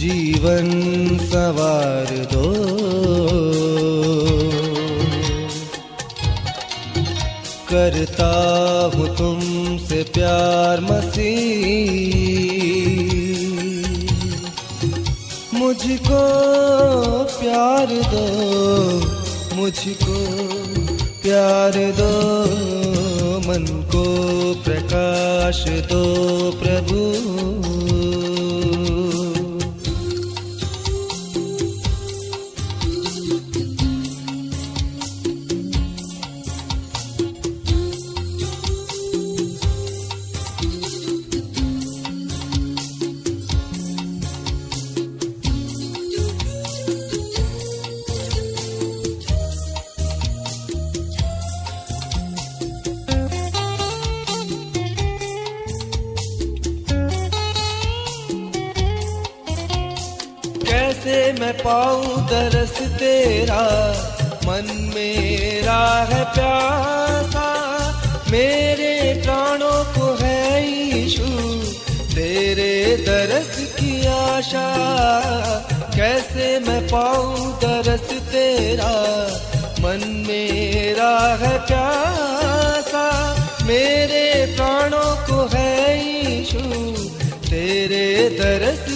जीवन सवार दो। करता हूँ तुमसे प्यार मसीह। मुझको प्यार दो, मुझको प्यार दो। मन को प्रकाश दो प्रभु। पाऊँ दरस तेरा, मन मेरा है प्यासा। मेरे प्राणों को है ईशु तेरे दरस की आशा। कैसे मैं पाऊँ दरस तेरा, मन मेरा है प्यासा। मेरे प्राणों को है ईशु तेरे दरस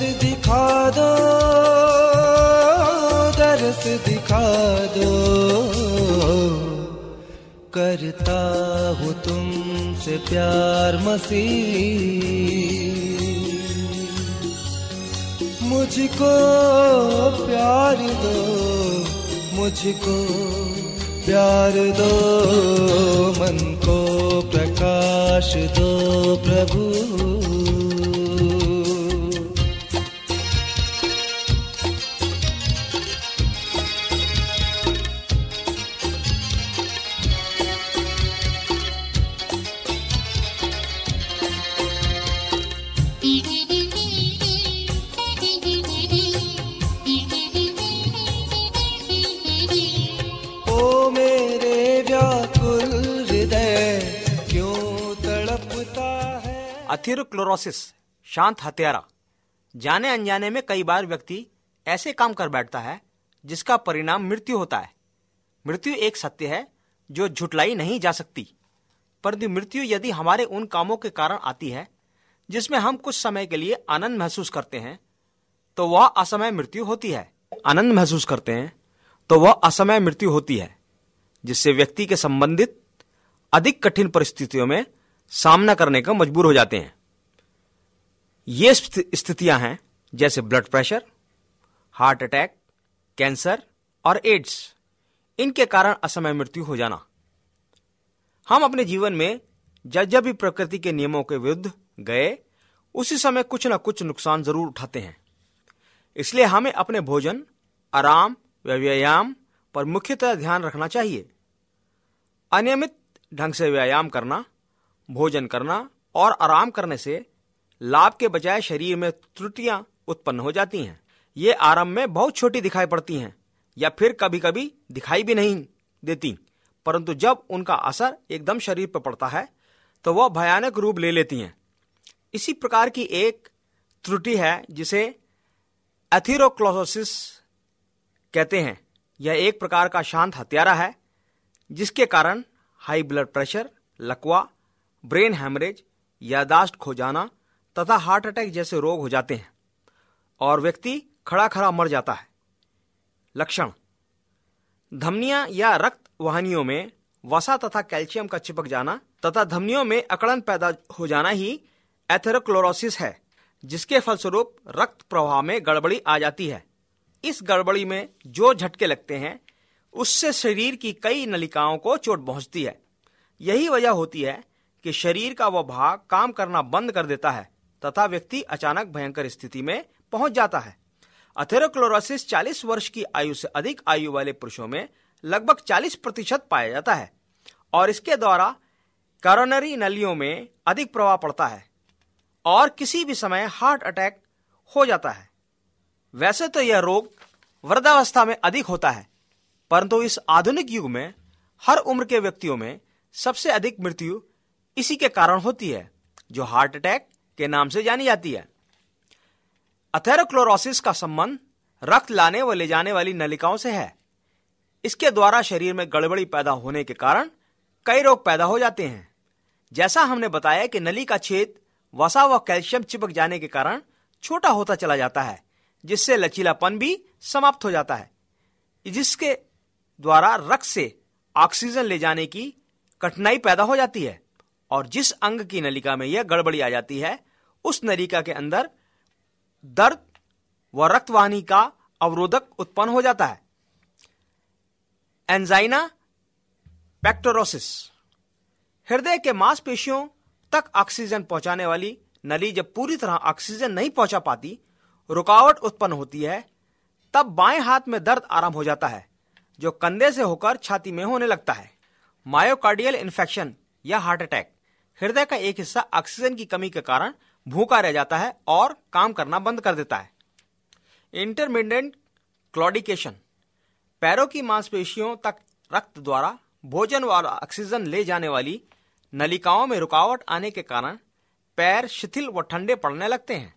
दिखा दो दरस दिखा दो। करता हूँ तुमसे प्यार मसीह। मुझको प्यार दो, मुझको प्यार दो। मन को प्रकाश दो प्रभु। अथिरोक्लोरोसिस, शांत हत्यारा। जाने अनजाने में कई बार व्यक्ति ऐसे काम कर बैठता है, जिसका परिणाम मृत्यु होता है। मृत्यु एक सत्य है, जो झुटलाई नहीं जा सकती। परंतु मृत्यु यदि हमारे उन कामों के कारण आती है, जिसमें हम कुछ समय के लिए आनंद महसूस करते हैं तो वह असमय मृत्यु होती है। आनंद महसूस करते हैं तो वह असमय मृत्यु होती है, जिससे व्यक्ति के संबंधित अधिक कठिन परिस्थितियों में सामना करने का मजबूर हो जाते हैं। ये स्थितियाँ हैं, जैसे blood pressure heart attack cancer और एड्स इनके कारण असमय मृत्यु हो जाना। हम अपने जीवन में जब जब भी प्रकृति के नियमों के विरुद्ध गए, उसी समय कुछ न कुछ नुकसान ज़रूर उठाते हैं। इसलिए हमें अपने भोजन, आराम व व्यायाम पर मुख्यतः ध्यान रखना चाहिए। अनियमित ढंग से व्यायाम करना भोजन करना और आराम करने से लाभ के बजाय शरीर में त्रुटियाँ उत्पन्न हो जाती हैं। ये आरंभ में बहुत छोटी दिखाई पड़ती हैं या फिर कभी कभी दिखाई भी नहीं देती। परंतु जब उनका असर एकदम शरीर पर पड़ता है तो वह भयानक रूप ले लेती हैं। इसी प्रकार की एक त्रुटि है जिसे एथिरोक्लोसिस कहते हैं। यह एक प्रकार का शांत हत्यारा है, जिसके कारण हाई ब्लड प्रेशर लकवा ब्रेन हैमरेज, यादाश्त खो जाना तथा हार्ट अटैक जैसे रोग हो जाते हैं और व्यक्ति खड़ा खड़ा मर जाता है। लक्षण, धमनियाँ या रक्त वाहनियों में वसा तथा कैल्शियम का चिपक जाना तथा धमनियों में अकड़न पैदा हो जाना ही एथेरोक्लोरोसिस है, जिसके फलस्वरूप रक्त प्रवाह में गड़बड़ी आ जाती है। इस गड़बड़ी में जो झटके लगते हैं, उससे शरीर की कई नलिकाओं को चोट पहुँचती है। यही वजह होती है कि शरीर का वह भाग काम करना बंद कर देता है, तथा व्यक्ति अचानक भयंकर स्थिति में पहुँच जाता है। अथेरोक्लोरोसिस 40 वर्ष की आयु से अधिक आयु वाले पुरुषों में लगभग 40 प्रतिशत पाया जाता है, और इसके द्वारा करोनरी नलियों में अधिक प्रभाव पड़ता है, और किसी भी समय हार्ट अटैक हो जाता है। वैसे तो यह रोग वृद्धावस्था में अधिक होता है, परंतु इस आधुनिक युग में हर उम्र के व्यक्तियों में सबसे अधिक मृत्यु इसी के कारण होती है, जो हार्ट अटैक के नाम से जानी जाती है। अथेरोक्लोरोसिस का संबंध रक्त लाने व ले जाने वाली नलिकाओं से है। इसके द्वारा शरीर में गड़बड़ी पैदा होने के कारण कई रोग पैदा हो जाते हैं। जैसा हमने बताया कि नली का छेद वसा व कैल्शियम चिपक जाने के कारण छोटा होता चला जाता है, जिससे लचीलापन भी समाप्त हो जाता है। जिसके द्वारा रक्त से ऑक्सीजन ले जाने की कठिनाई पैदा हो जाती है। और जिस अंग की नलिका में यह गड़बड़ी आ जाती है, उस नलिका के अंदर दर्द व रक्तवाहिनी का अवरोधक उत्पन्न हो जाता है। Angina pectoris. हृदय के मांसपेशियों तक ऑक्सीजन पहुँचाने वाली नली जब पूरी तरह ऑक्सीजन नहीं पहुँचा पाती, रुकावट उत्पन्न होती है, तब बाएँ हाथ में दर्द आराम हो जाता है, जो कंधे से होकर छाती में होने लगता है। मायोकार्डियल इन्फेक्शन या हार्ट अटैक हृदय का एक हिस्सा ऑक्सीजन की कमी के कारण भूखा रह जाता है और काम करना बंद कर देता है। इंटरमीडियंट क्लॉडिकेशन पैरों की मांसपेशियों तक रक्त द्वारा भोजन वाला ऑक्सीजन ले जाने वाली नलिकाओं में रुकावट आने के कारण पैर शिथिल व ठंडे पड़ने लगते हैं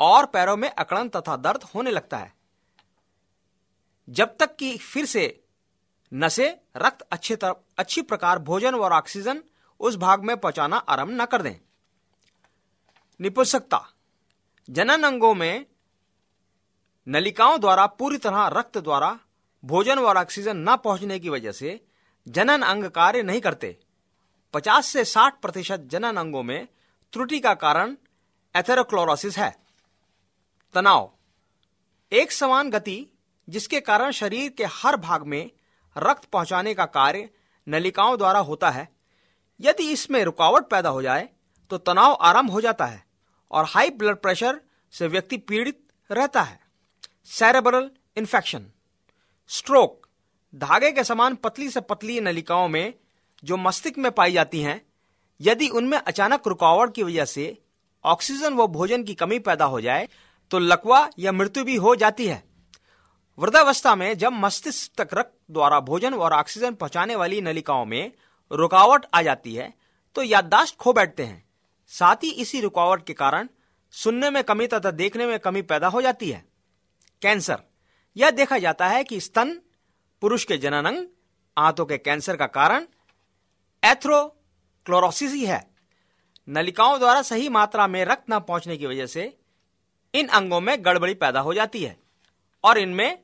और पैरों में अकड़न तथा दर्द होने लगता है। जब तक कि फिर से नसे रक्त अच्छे तरह अच्छी प्रकार भोजन और ऑक्सीजन उस भाग में पहुंचाना आरंभ न कर दें। निपुंसकता। जनन अंगों में नलिकाओं द्वारा पूरी तरह रक्त द्वारा भोजन और ऑक्सीजन न पहुँचने की वजह से जनन अंग कार्य नहीं करते। 50 से 60 प्रतिशत जनन अंगों में त्रुटि का कारण एथेरोक्लोरोसिस है। तनाव। एक समान गति जिसके कारण शरीर के हर भाग में रक्त पहुँचाने का कार्य नलिकाओं द्वारा होता है। यदि इसमें रुकावट पैदा हो जाए तो तनाव आरंभ हो जाता है और हाई ब्लड प्रेशर से व्यक्ति पीड़ित रहता है। सेरेब्रल इन्फेक्शन स्ट्रोक धागे के समान पतली से पतली नलिकाओं में जो मस्तिष्क में पाई जाती हैं, यदि उनमें अचानक रुकावट की वजह से ऑक्सीजन व भोजन की कमी पैदा हो जाए तो लकवा या मृत्यु भी हो जाती है। वृद्धावस्था में जब मस्तिष्क तक रक्त द्वारा भोजन और ऑक्सीजन पहुँचाने वाली नलिकाओं में रुकावट आ जाती है तो याददाश्त खो बैठते हैं। साथ ही इसी रुकावट के कारण सुनने में कमी तथा देखने में कमी पैदा हो जाती है। कैंसर। यह देखा जाता है कि स्तन, पुरुष के जननंग, आंतों के कैंसर का कारण एथ्रोक्लोरोसिस ही है। नलिकाओं द्वारा सही मात्रा में रक्त न पहुँचने की वजह से इन अंगों में गड़बड़ी पैदा हो जाती है और इनमें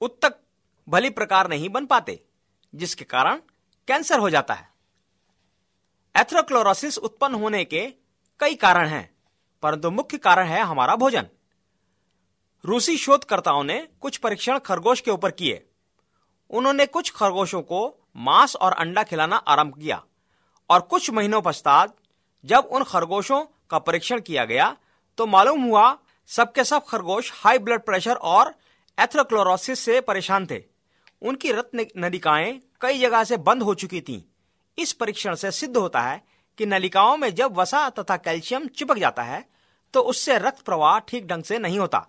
उत्तक भली प्रकार नहीं बन पाते, जिसके कारण कैंसर हो जाता है। एथ्रोक्लोरोसिस उत्पन्न होने के कई कारण हैं, परंतु मुख्य कारण है हमारा भोजन। रूसी शोधकर्ताओं ने कुछ परीक्षण खरगोश के ऊपर किए। उन्होंने कुछ खरगोशों को मांस और अंडा खिलाना आरंभ किया और कुछ महीनों पश्चात जब उन खरगोशों का परीक्षण किया गया तो मालूम हुआ सबके सब खरगोश हाई ब्लड प्रेशर और एथ्रोक्लोरोसिस से परेशान थे। उनकी रत्न नलिकाएँ कई जगह से बंद हो चुकी थी। इस परीक्षण से सिद्ध होता है कि नलिकाओं में जब वसा तथा कैल्शियम चिपक जाता है तो उससे रक्त प्रवाह ठीक ढंग से नहीं होता,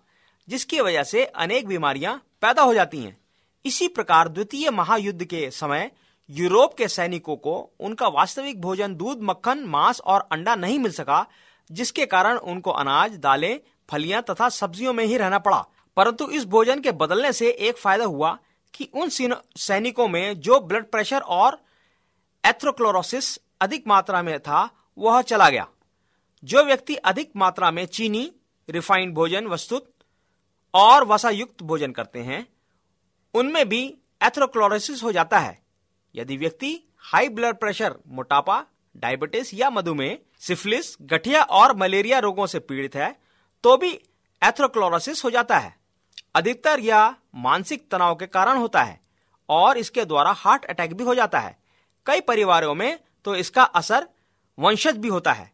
जिसकी वजह से अनेक बीमारियाँ पैदा हो जाती हैं। इसी प्रकार द्वितीय महायुद्ध के समय यूरोप के सैनिकों को उनका वास्तविक भोजन दूध, मक्खन, मांस और अंडा नहीं मिल सका, जिसके कारण उनको अनाज, दालें, फलियाँ तथा सब्जियों में ही रहना पड़ा। परंतु इस भोजन के बदलने से एक फ़ायदा हुआ कि उन सैनिकों में जो ब्लड प्रेशर और एथ्रोक्लोरोसिस अधिक मात्रा में था, वह चला गया। जो व्यक्ति अधिक मात्रा में चीनी रिफाइंड भोजन वस्तुत और वसा युक्त भोजन करते हैं, उनमें भी एथ्रोक्लोरोसिस हो जाता है। यदि व्यक्ति हाई ब्लड प्रेशर मोटापा डायबिटीज़ या मधुमेह सिफिलिस गठिया और मलेरिया रोगों से पीड़ित है तो भी एथ्रोक्लोरोसिस हो जाता है। अधिकतर यह मानसिक तनाव के कारण होता है और इसके द्वारा हार्ट अटैक भी हो जाता है। कई परिवारों में तो इसका असर वंशज भी होता है।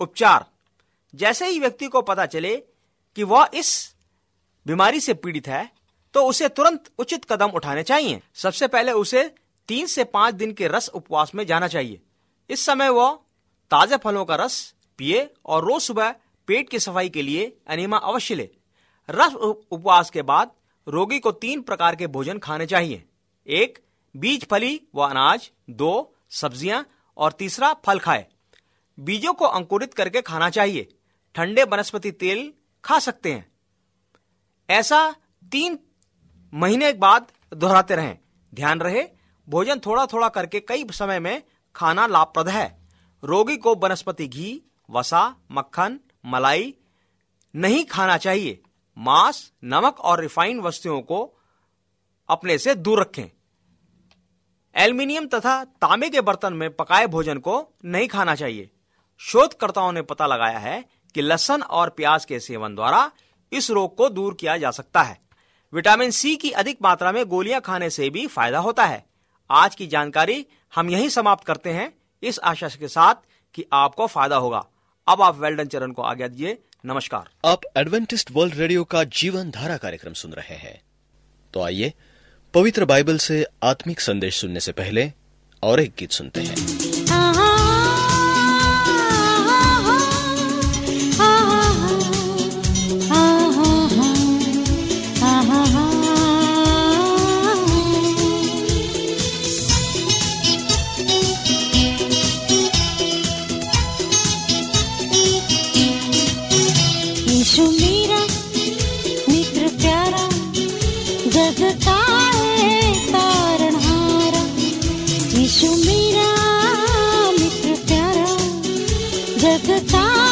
उपचार। जैसे ही व्यक्ति को पता चले कि वह इस बीमारी से पीड़ित है तो उसे तुरंत उचित कदम उठाने चाहिए। सबसे पहले उसे तीन से पाँच दिन के रस उपवास में जाना चाहिए। इस समय वह ताजे फलों का रस पिए और रोज सुबह पेट की सफ़ाई के लिए अनिमा अवश्य ले। रस उपवास के बाद रोगी को तीन प्रकार के भोजन खाने चाहिए। एक, बीज फली व अनाज, दो, सब्ज़ियाँ, और तीसरा, फल खाए। बीजों को अंकुरित करके खाना चाहिए। ठंडे वनस्पति तेल खा सकते हैं। ऐसा तीन महीने बाद दोहराते रहें। ध्यान रहे, भोजन थोड़ा थोड़ा करके कई समय में खाना लाभप्रद है। रोगी को वनस्पति घी, वसा, मक्खन, मलाई नहीं खाना चाहिए। मांस, नमक और रिफाइंड वस्तुओं को अपने से दूर रखें। एल्यूमिनियम तथा तांबे के बर्तन में पकाए भोजन को नहीं खाना चाहिए। शोधकर्ताओं ने पता लगाया है कि लहसन और प्याज के सेवन द्वारा इस रोग को दूर किया जा सकता है। विटामिन सी की अधिक मात्रा में गोलियाँ खाने से भी फ़ायदा होता है। आज की जानकारी हम यही समाप्त करते हैं। इस आशा के साथ कि आपको फ़ायदा होगा। अब आप वेल्डन चरण को आज्ञा दीजिए। नमस्कार। आप एडवेंटिस्ट वर्ल्ड रेडियो का जीवन धारा कार्यक्रम सुन रहे हैं। तो आइए, पवित्र बाइबल से आत्मिक संदेश सुनने से पहले और एक गीत सुनते हैं। जगता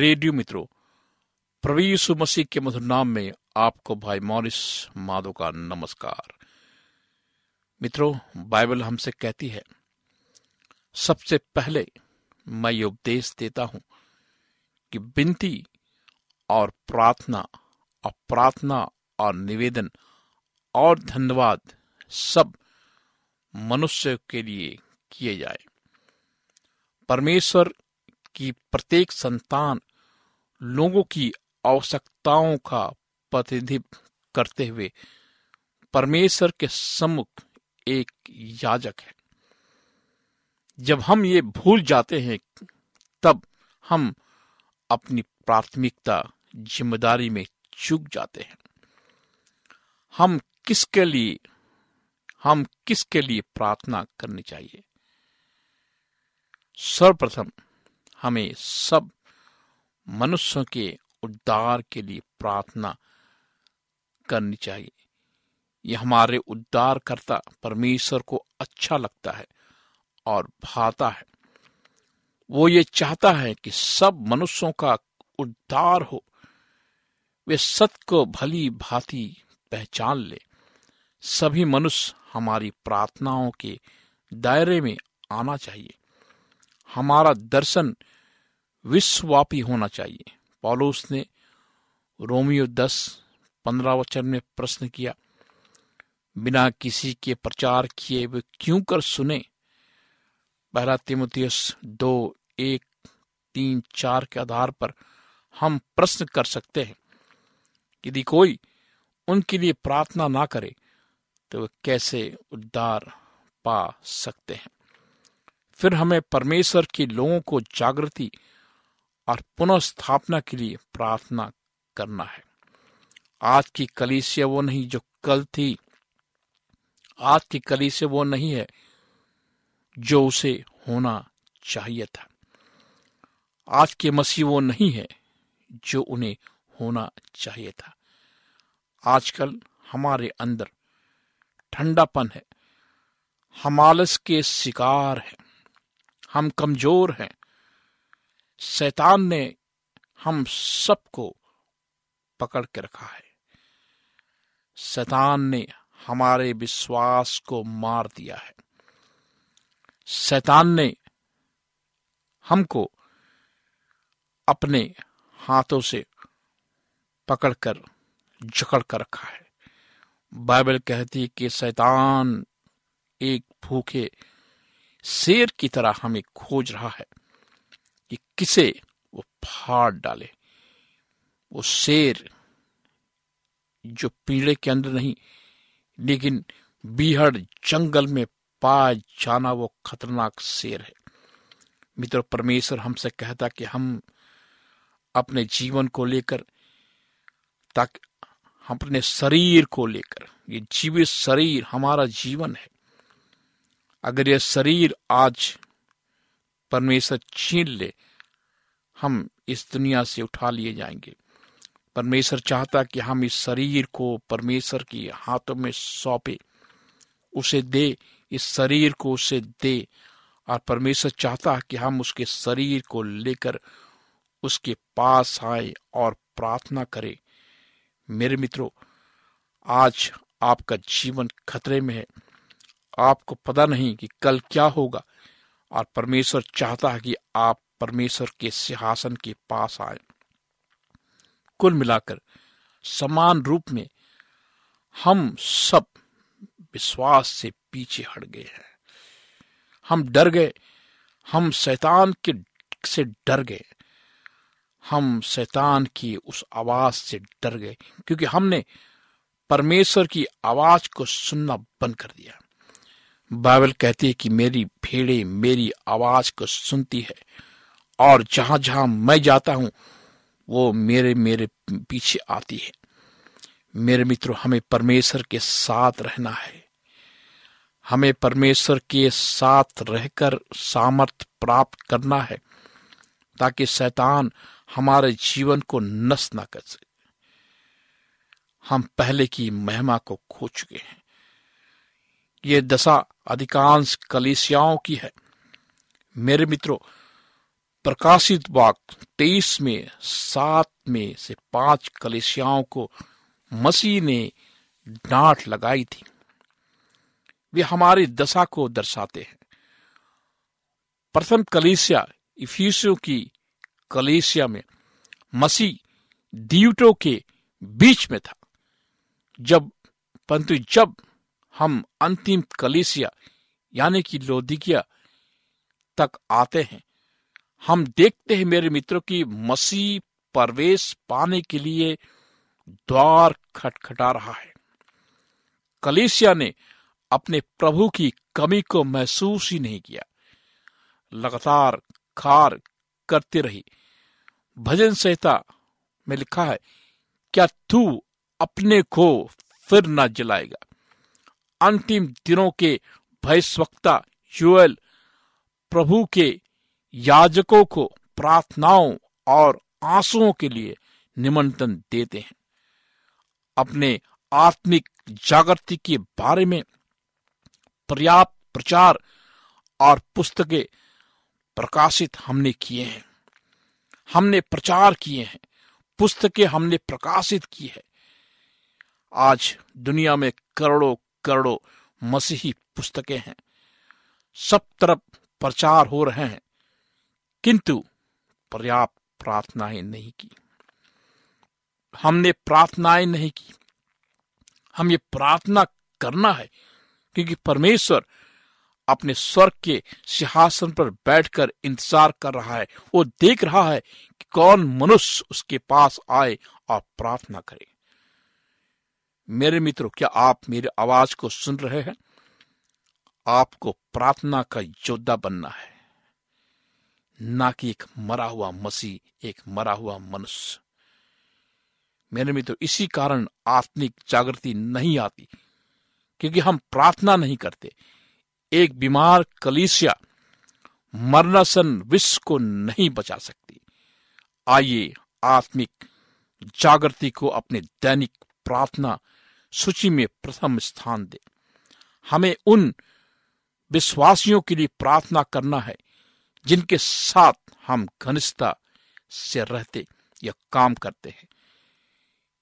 रेडियो मित्रों प्रवीसु मसीह के मधुर नाम में आपको भाई मॉरिस माधो का नमस्कार। मित्रों, बाइबल हमसे कहती है, सबसे पहले मैं ये उपदेश देता हूँ कि विनती और प्रार्थना और प्रार्थना और निवेदन और धन्यवाद सब मनुष्य के लिए किए जाए। परमेश्वर की प्रत्येक संतान लोगों की आवश्यकताओं का प्रतिनिधित्व करते हुए परमेश्वर के सम्मुख एक याजक है। जब हम ये भूल जाते हैं, तब हम अपनी प्राथमिकता, ज़िम्मेदारी में चूक जाते हैं। हम किसके लिए, हम किसके लिए प्रार्थना करनी चाहिए? सर्वप्रथम हमें सब मनुष्यों के उद्धार के लिए प्रार्थना करनी चाहिए। यह हमारे उद्धार करता परमेश्वर को अच्छा लगता है और भाता है। वो ये चाहता है कि सब मनुष्यों का उद्धार हो। वे सत्य को भली भांति पहचान ले। सभी मनुष्य हमारी प्रार्थनाओं के दायरे में आना चाहिए। हमारा दर्शन विश्वव्यापी होना चाहिए। पॉलोस ने रोमियो दस, पंद्रह वचन में प्रश्न किया, बिना किसी के प्रचार किए वे क्यों कर सुने? पहला तिमुतियस दो, एक, तीन, चार के आधार पर हम प्रश्न कर सकते हैं, यदि कोई उनके लिए प्रार्थना ना करे तो वे कैसे उद्धार पा सकते हैं? फिर हमें परमेश्वर के लोगों को जागृति और पुनः स्थापना के लिए प्रार्थना करना है। आज की कलीसिया वो नहीं जो कल थी। आज की कलीसिया वो नहीं है जो उसे होना चाहिए था। आज के मसीह वो नहीं है जो उन्हें होना चाहिए था। आजकल हमारे अंदर ठंडापन है। हम आलस के शिकार हैं। हम कमज़ोर हैं। शैतान ने हम सबको पकड़ के रखा है। शैतान ने हमारे विश्वास को मार दिया है। शैतान ने हमको अपने हाथों से पकड़कर जकड़ कर रखा है। बाइबल कहती है कि शैतान एक भूखे शेर की तरह हमें खोज रहा है। कि किसे वो फाड़ डाले। वो शेर जो पीड़े के अंदर नहीं, लेकिन बीहड़ जंगल में पा जाना वो खतरनाक शेर है। मित्र, परमेश्वर हमसे कहता कि हम अपने जीवन को लेकर, ताकि अपने शरीर को लेकर, ये जीवित शरीर हमारा जीवन है। अगर यह शरीर आज परमेश्वर छीन ले, हम इस दुनिया से उठा लिए जाएँगे। परमेश्वर चाहता कि हम इस शरीर को परमेश्वर के हाथों में सौंपे, उसे दे, इस शरीर को उसे दे, और परमेश्वर चाहता कि हम उसके शरीर को लेकर उसके पास आए और प्रार्थना करें। मेरे मित्रों, आज आपका जीवन खतरे में है। आपको पता नहीं कि कल क्या होगा। और परमेश्वर चाहता है कि आप परमेश्वर के सिंहासन के पास आए। कुल मिलाकर समान रूप में हम सब विश्वास से पीछे हट गए हैं। हम डर गए। हम शैतान के से डर गए। हम शैतान की उस आवाज़ से डर गए, क्योंकि हमने परमेश्वर की आवाज़ को सुनना बंद कर दिया। बाइबल कहती है कि मेरी भेड़े मेरी आवाज़ को सुनती है और जहाँ जहाँ मैं जाता हूँ, वो मेरे मेरे पीछे आती है। मेरे मित्रों, हमें परमेश्वर के साथ रहना है। हमें परमेश्वर के साथ रहकर सामर्थ प्राप्त करना है, ताकि शैतान हमारे जीवन को नष्ट ना कर सके। हम पहले की महिमा को खो चुके हैं। ये दशा अधिकांश कलिसियाओं की है। मेरे मित्रों, प्रकाशित वाक तेईस में, सात में से पाँच कलिसियाओं को मसीह ने डांट लगाई थी। वे हमारी दशा को दर्शाते हैं। प्रथम कलिसिया इफिसियों की कलेशिया में मसीह दीवटों के बीच में था। जब, परंतु जब हम अंतिम कलेसिया, यानी कि लोदिकिया, तक आते हैं। हम देखते हैं मेरे मित्रों की मसीह प्रवेश पाने के लिए द्वार खटखटा रहा है। कलेसिया ने अपने प्रभु की कमी को महसूस ही नहीं किया। लगातार खार करती रही। भजन संहिता में लिखा है, क्या तू अपने को फिर न जलाएगा? अंतिम दिनों के भयस्वक्ता युएल प्रभु के याजकों को प्रार्थनाओं और आंसुओं के लिए निमंत्रण देते हैं। अपने आत्मिक जागृति के बारे में पर्याप्त प्रचार और पुस्तकें प्रकाशित हमने किए हैं। हमने प्रचार किए हैं। पुस्तकें हमने प्रकाशित की है। आज दुनिया में करोड़ों करोड़ों मसीही पुस्तकें हैं। सब तरफ़ प्रचार हो रहे हैं, किंतु पर्याप्त प्रार्थनाएँ नहीं की। हमने प्रार्थनाएँ नहीं की। हम ये प्रार्थना करना है क्योंकि परमेश्वर अपने स्वर्ग के सिंहासन पर बैठकर इंतज़ार कर रहा है। वो देख रहा है कि कौन मनुष्य उसके पास आए और प्रार्थना करे। मेरे मित्रों, क्या आप मेरी आवाज़ को सुन रहे हैं? आपको प्रार्थना का योद्धा बनना है। ना कि एक मरा हुआ मसीह, एक मरा हुआ मनुष्य। मेरे मित्र, इसी कारण आत्मिक जागृति नहीं आती, क्योंकि हम प्रार्थना नहीं करते। एक बीमार कलीसिया मरनासन विश्व को नहीं बचा सकती। आइए आत्मिक जागृति को अपने दैनिक प्रार्थना सूची में प्रथम स्थान दे। हमें उन विश्वासियों के लिए प्रार्थना करना है, जिनके साथ हम घनिष्ठता से रहते या काम करते हैं।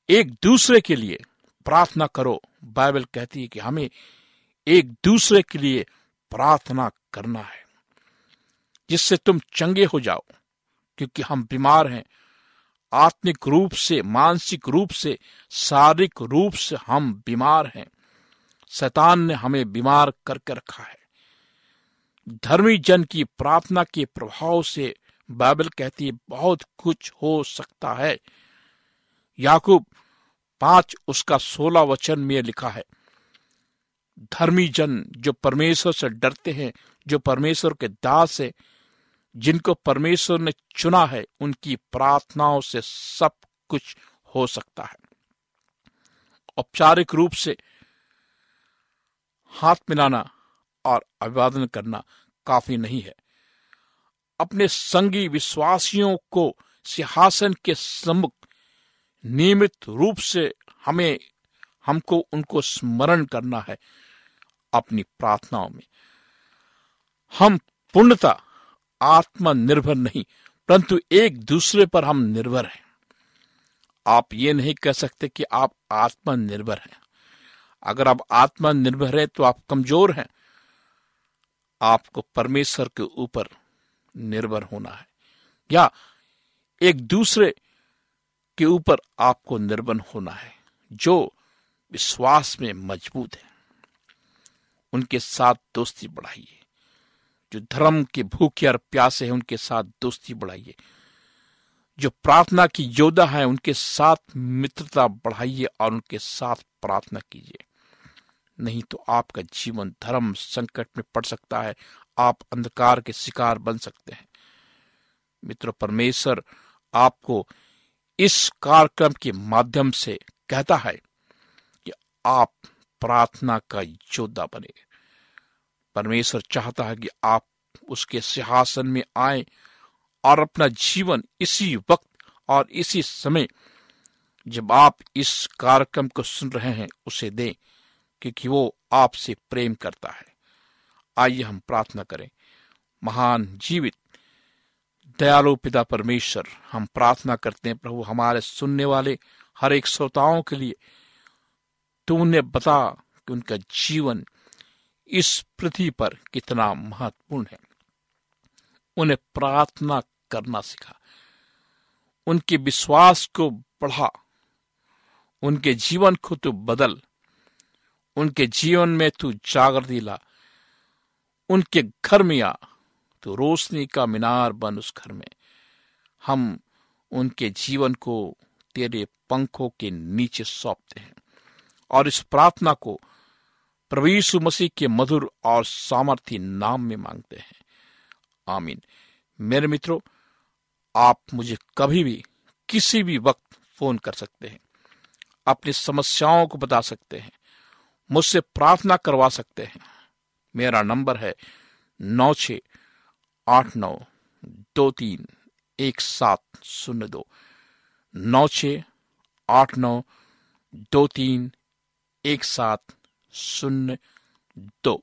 एक दूसरे के लिए प्रार्थना करो। बाइबल कहती है कि हमें एक दूसरे के लिए प्रार्थना करना है, जिससे तुम चंगे हो जाओ, क्योंकि हम बीमार हैं आत्मिक रूप से, मानसिक रूप से, शारीरिक रूप से हम बीमार हैं। शैतान ने हमें बीमार करके रखा है। धर्मी जन की प्रार्थना के प्रभाव से बाइबल कहती है, बहुत कुछ हो सकता है। याकूब पाँच उसका सोलह वचन में लिखा है, धर्मी जन जो परमेश्वर से डरते हैं, जो परमेश्वर के दास है जिनको परमेश्वर ने चुना है, उनकी प्रार्थनाओं से सब कुछ हो सकता है। औपचारिक रूप से हाथ मिलाना और अभिवादन करना काफ़ी नहीं है। अपने संगी विश्वासियों को सिंहासन के सम्मुख नियमित रूप से हमें, हमको उनको स्मरण करना है अपनी प्रार्थनाओं में। हम पूर्णता आत्मनिर्भर नहीं, परंतु एक दूसरे पर हम निर्भर हैं। आप ये नहीं कह सकते कि आप आत्मनिर्भर हैं। अगर आप आत्मनिर्भर हैं तो आप कमज़ोर हैं। आपको परमेश्वर के ऊपर निर्भर होना है। या एक दूसरे के ऊपर आपको निर्भर होना है, जो विश्वास में मज़बूत है। उनके साथ दोस्ती बढ़ाइए। जो धर्म के भूखे और प्यासे हैं, उनके साथ दोस्ती बढ़ाइए। जो प्रार्थना की योद्धा है, उनके साथ मित्रता बढ़ाइए और उनके साथ प्रार्थना कीजिए। नहीं तो आपका जीवन धर्म संकट में पड़ सकता है, आप अंधकार के शिकार बन सकते हैं। मित्र, परमेश्वर आपको इस कार्यक्रम के माध्यम से कहता है कि आप प्रार्थना का योद्धा बने। परमेश्वर चाहता है कि आप उसके सिंहासन में आए और अपना जीवन इसी वक्त और इसी समय जब आप इस कार्यक्रम को सुन रहे हैं, उसे दें, क्योंकि वो आपसे प्रेम करता है। आइए हम प्रार्थना करें। महान जीवित, दयालु पिता परमेश्वर, हम प्रार्थना करते हैं, प्रभु, हमारे सुनने वाले हर एक श्रोताओं के लिए तो उन्हें बता कि उनका जीवन इस पृथ्वी पर कितना महत्वपूर्ण है। उन्हें प्रार्थना करना सिखा। उनके विश्वास को बढ़ा। उनके जीवन को तू बदल। उनके जीवन में तू जागृति ला। उनके घर में आ। तो रोशनी का मीनार बन उस घर में। हम उनके जीवन को तेरे पंखों के नीचे सौंपते हैं। और इस प्रार्थना को प्रभु यीशु मसीह के मधुर और सामर्थ्य नाम में मांगते हैं। आमीन। मेरे मित्रों, आप मुझे कभी भी, किसी भी वक्त फ़ोन कर सकते हैं। अपनी समस्याओं को बता सकते हैं। मुझसे प्रार्थना करवा सकते हैं। मेरा नंबर है नौ छ आठ नौ दो तीन एक सात शून्य दो। नौ छ आठ नौ दो तीन एक सात शून्य दो।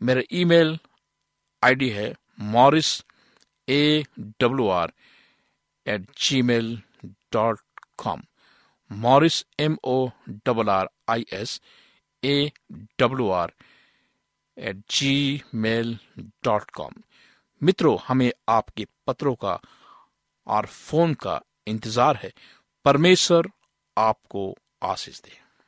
मेरा ईमेल आईडी है Morris A W R at gmail dot com. Morris M O double R I S A W R at gmail dot com. मित्रों, हमें आपके पत्रों का और फ़ोन का इंतज़ार है। परमेश्वर आपको आशीष दे।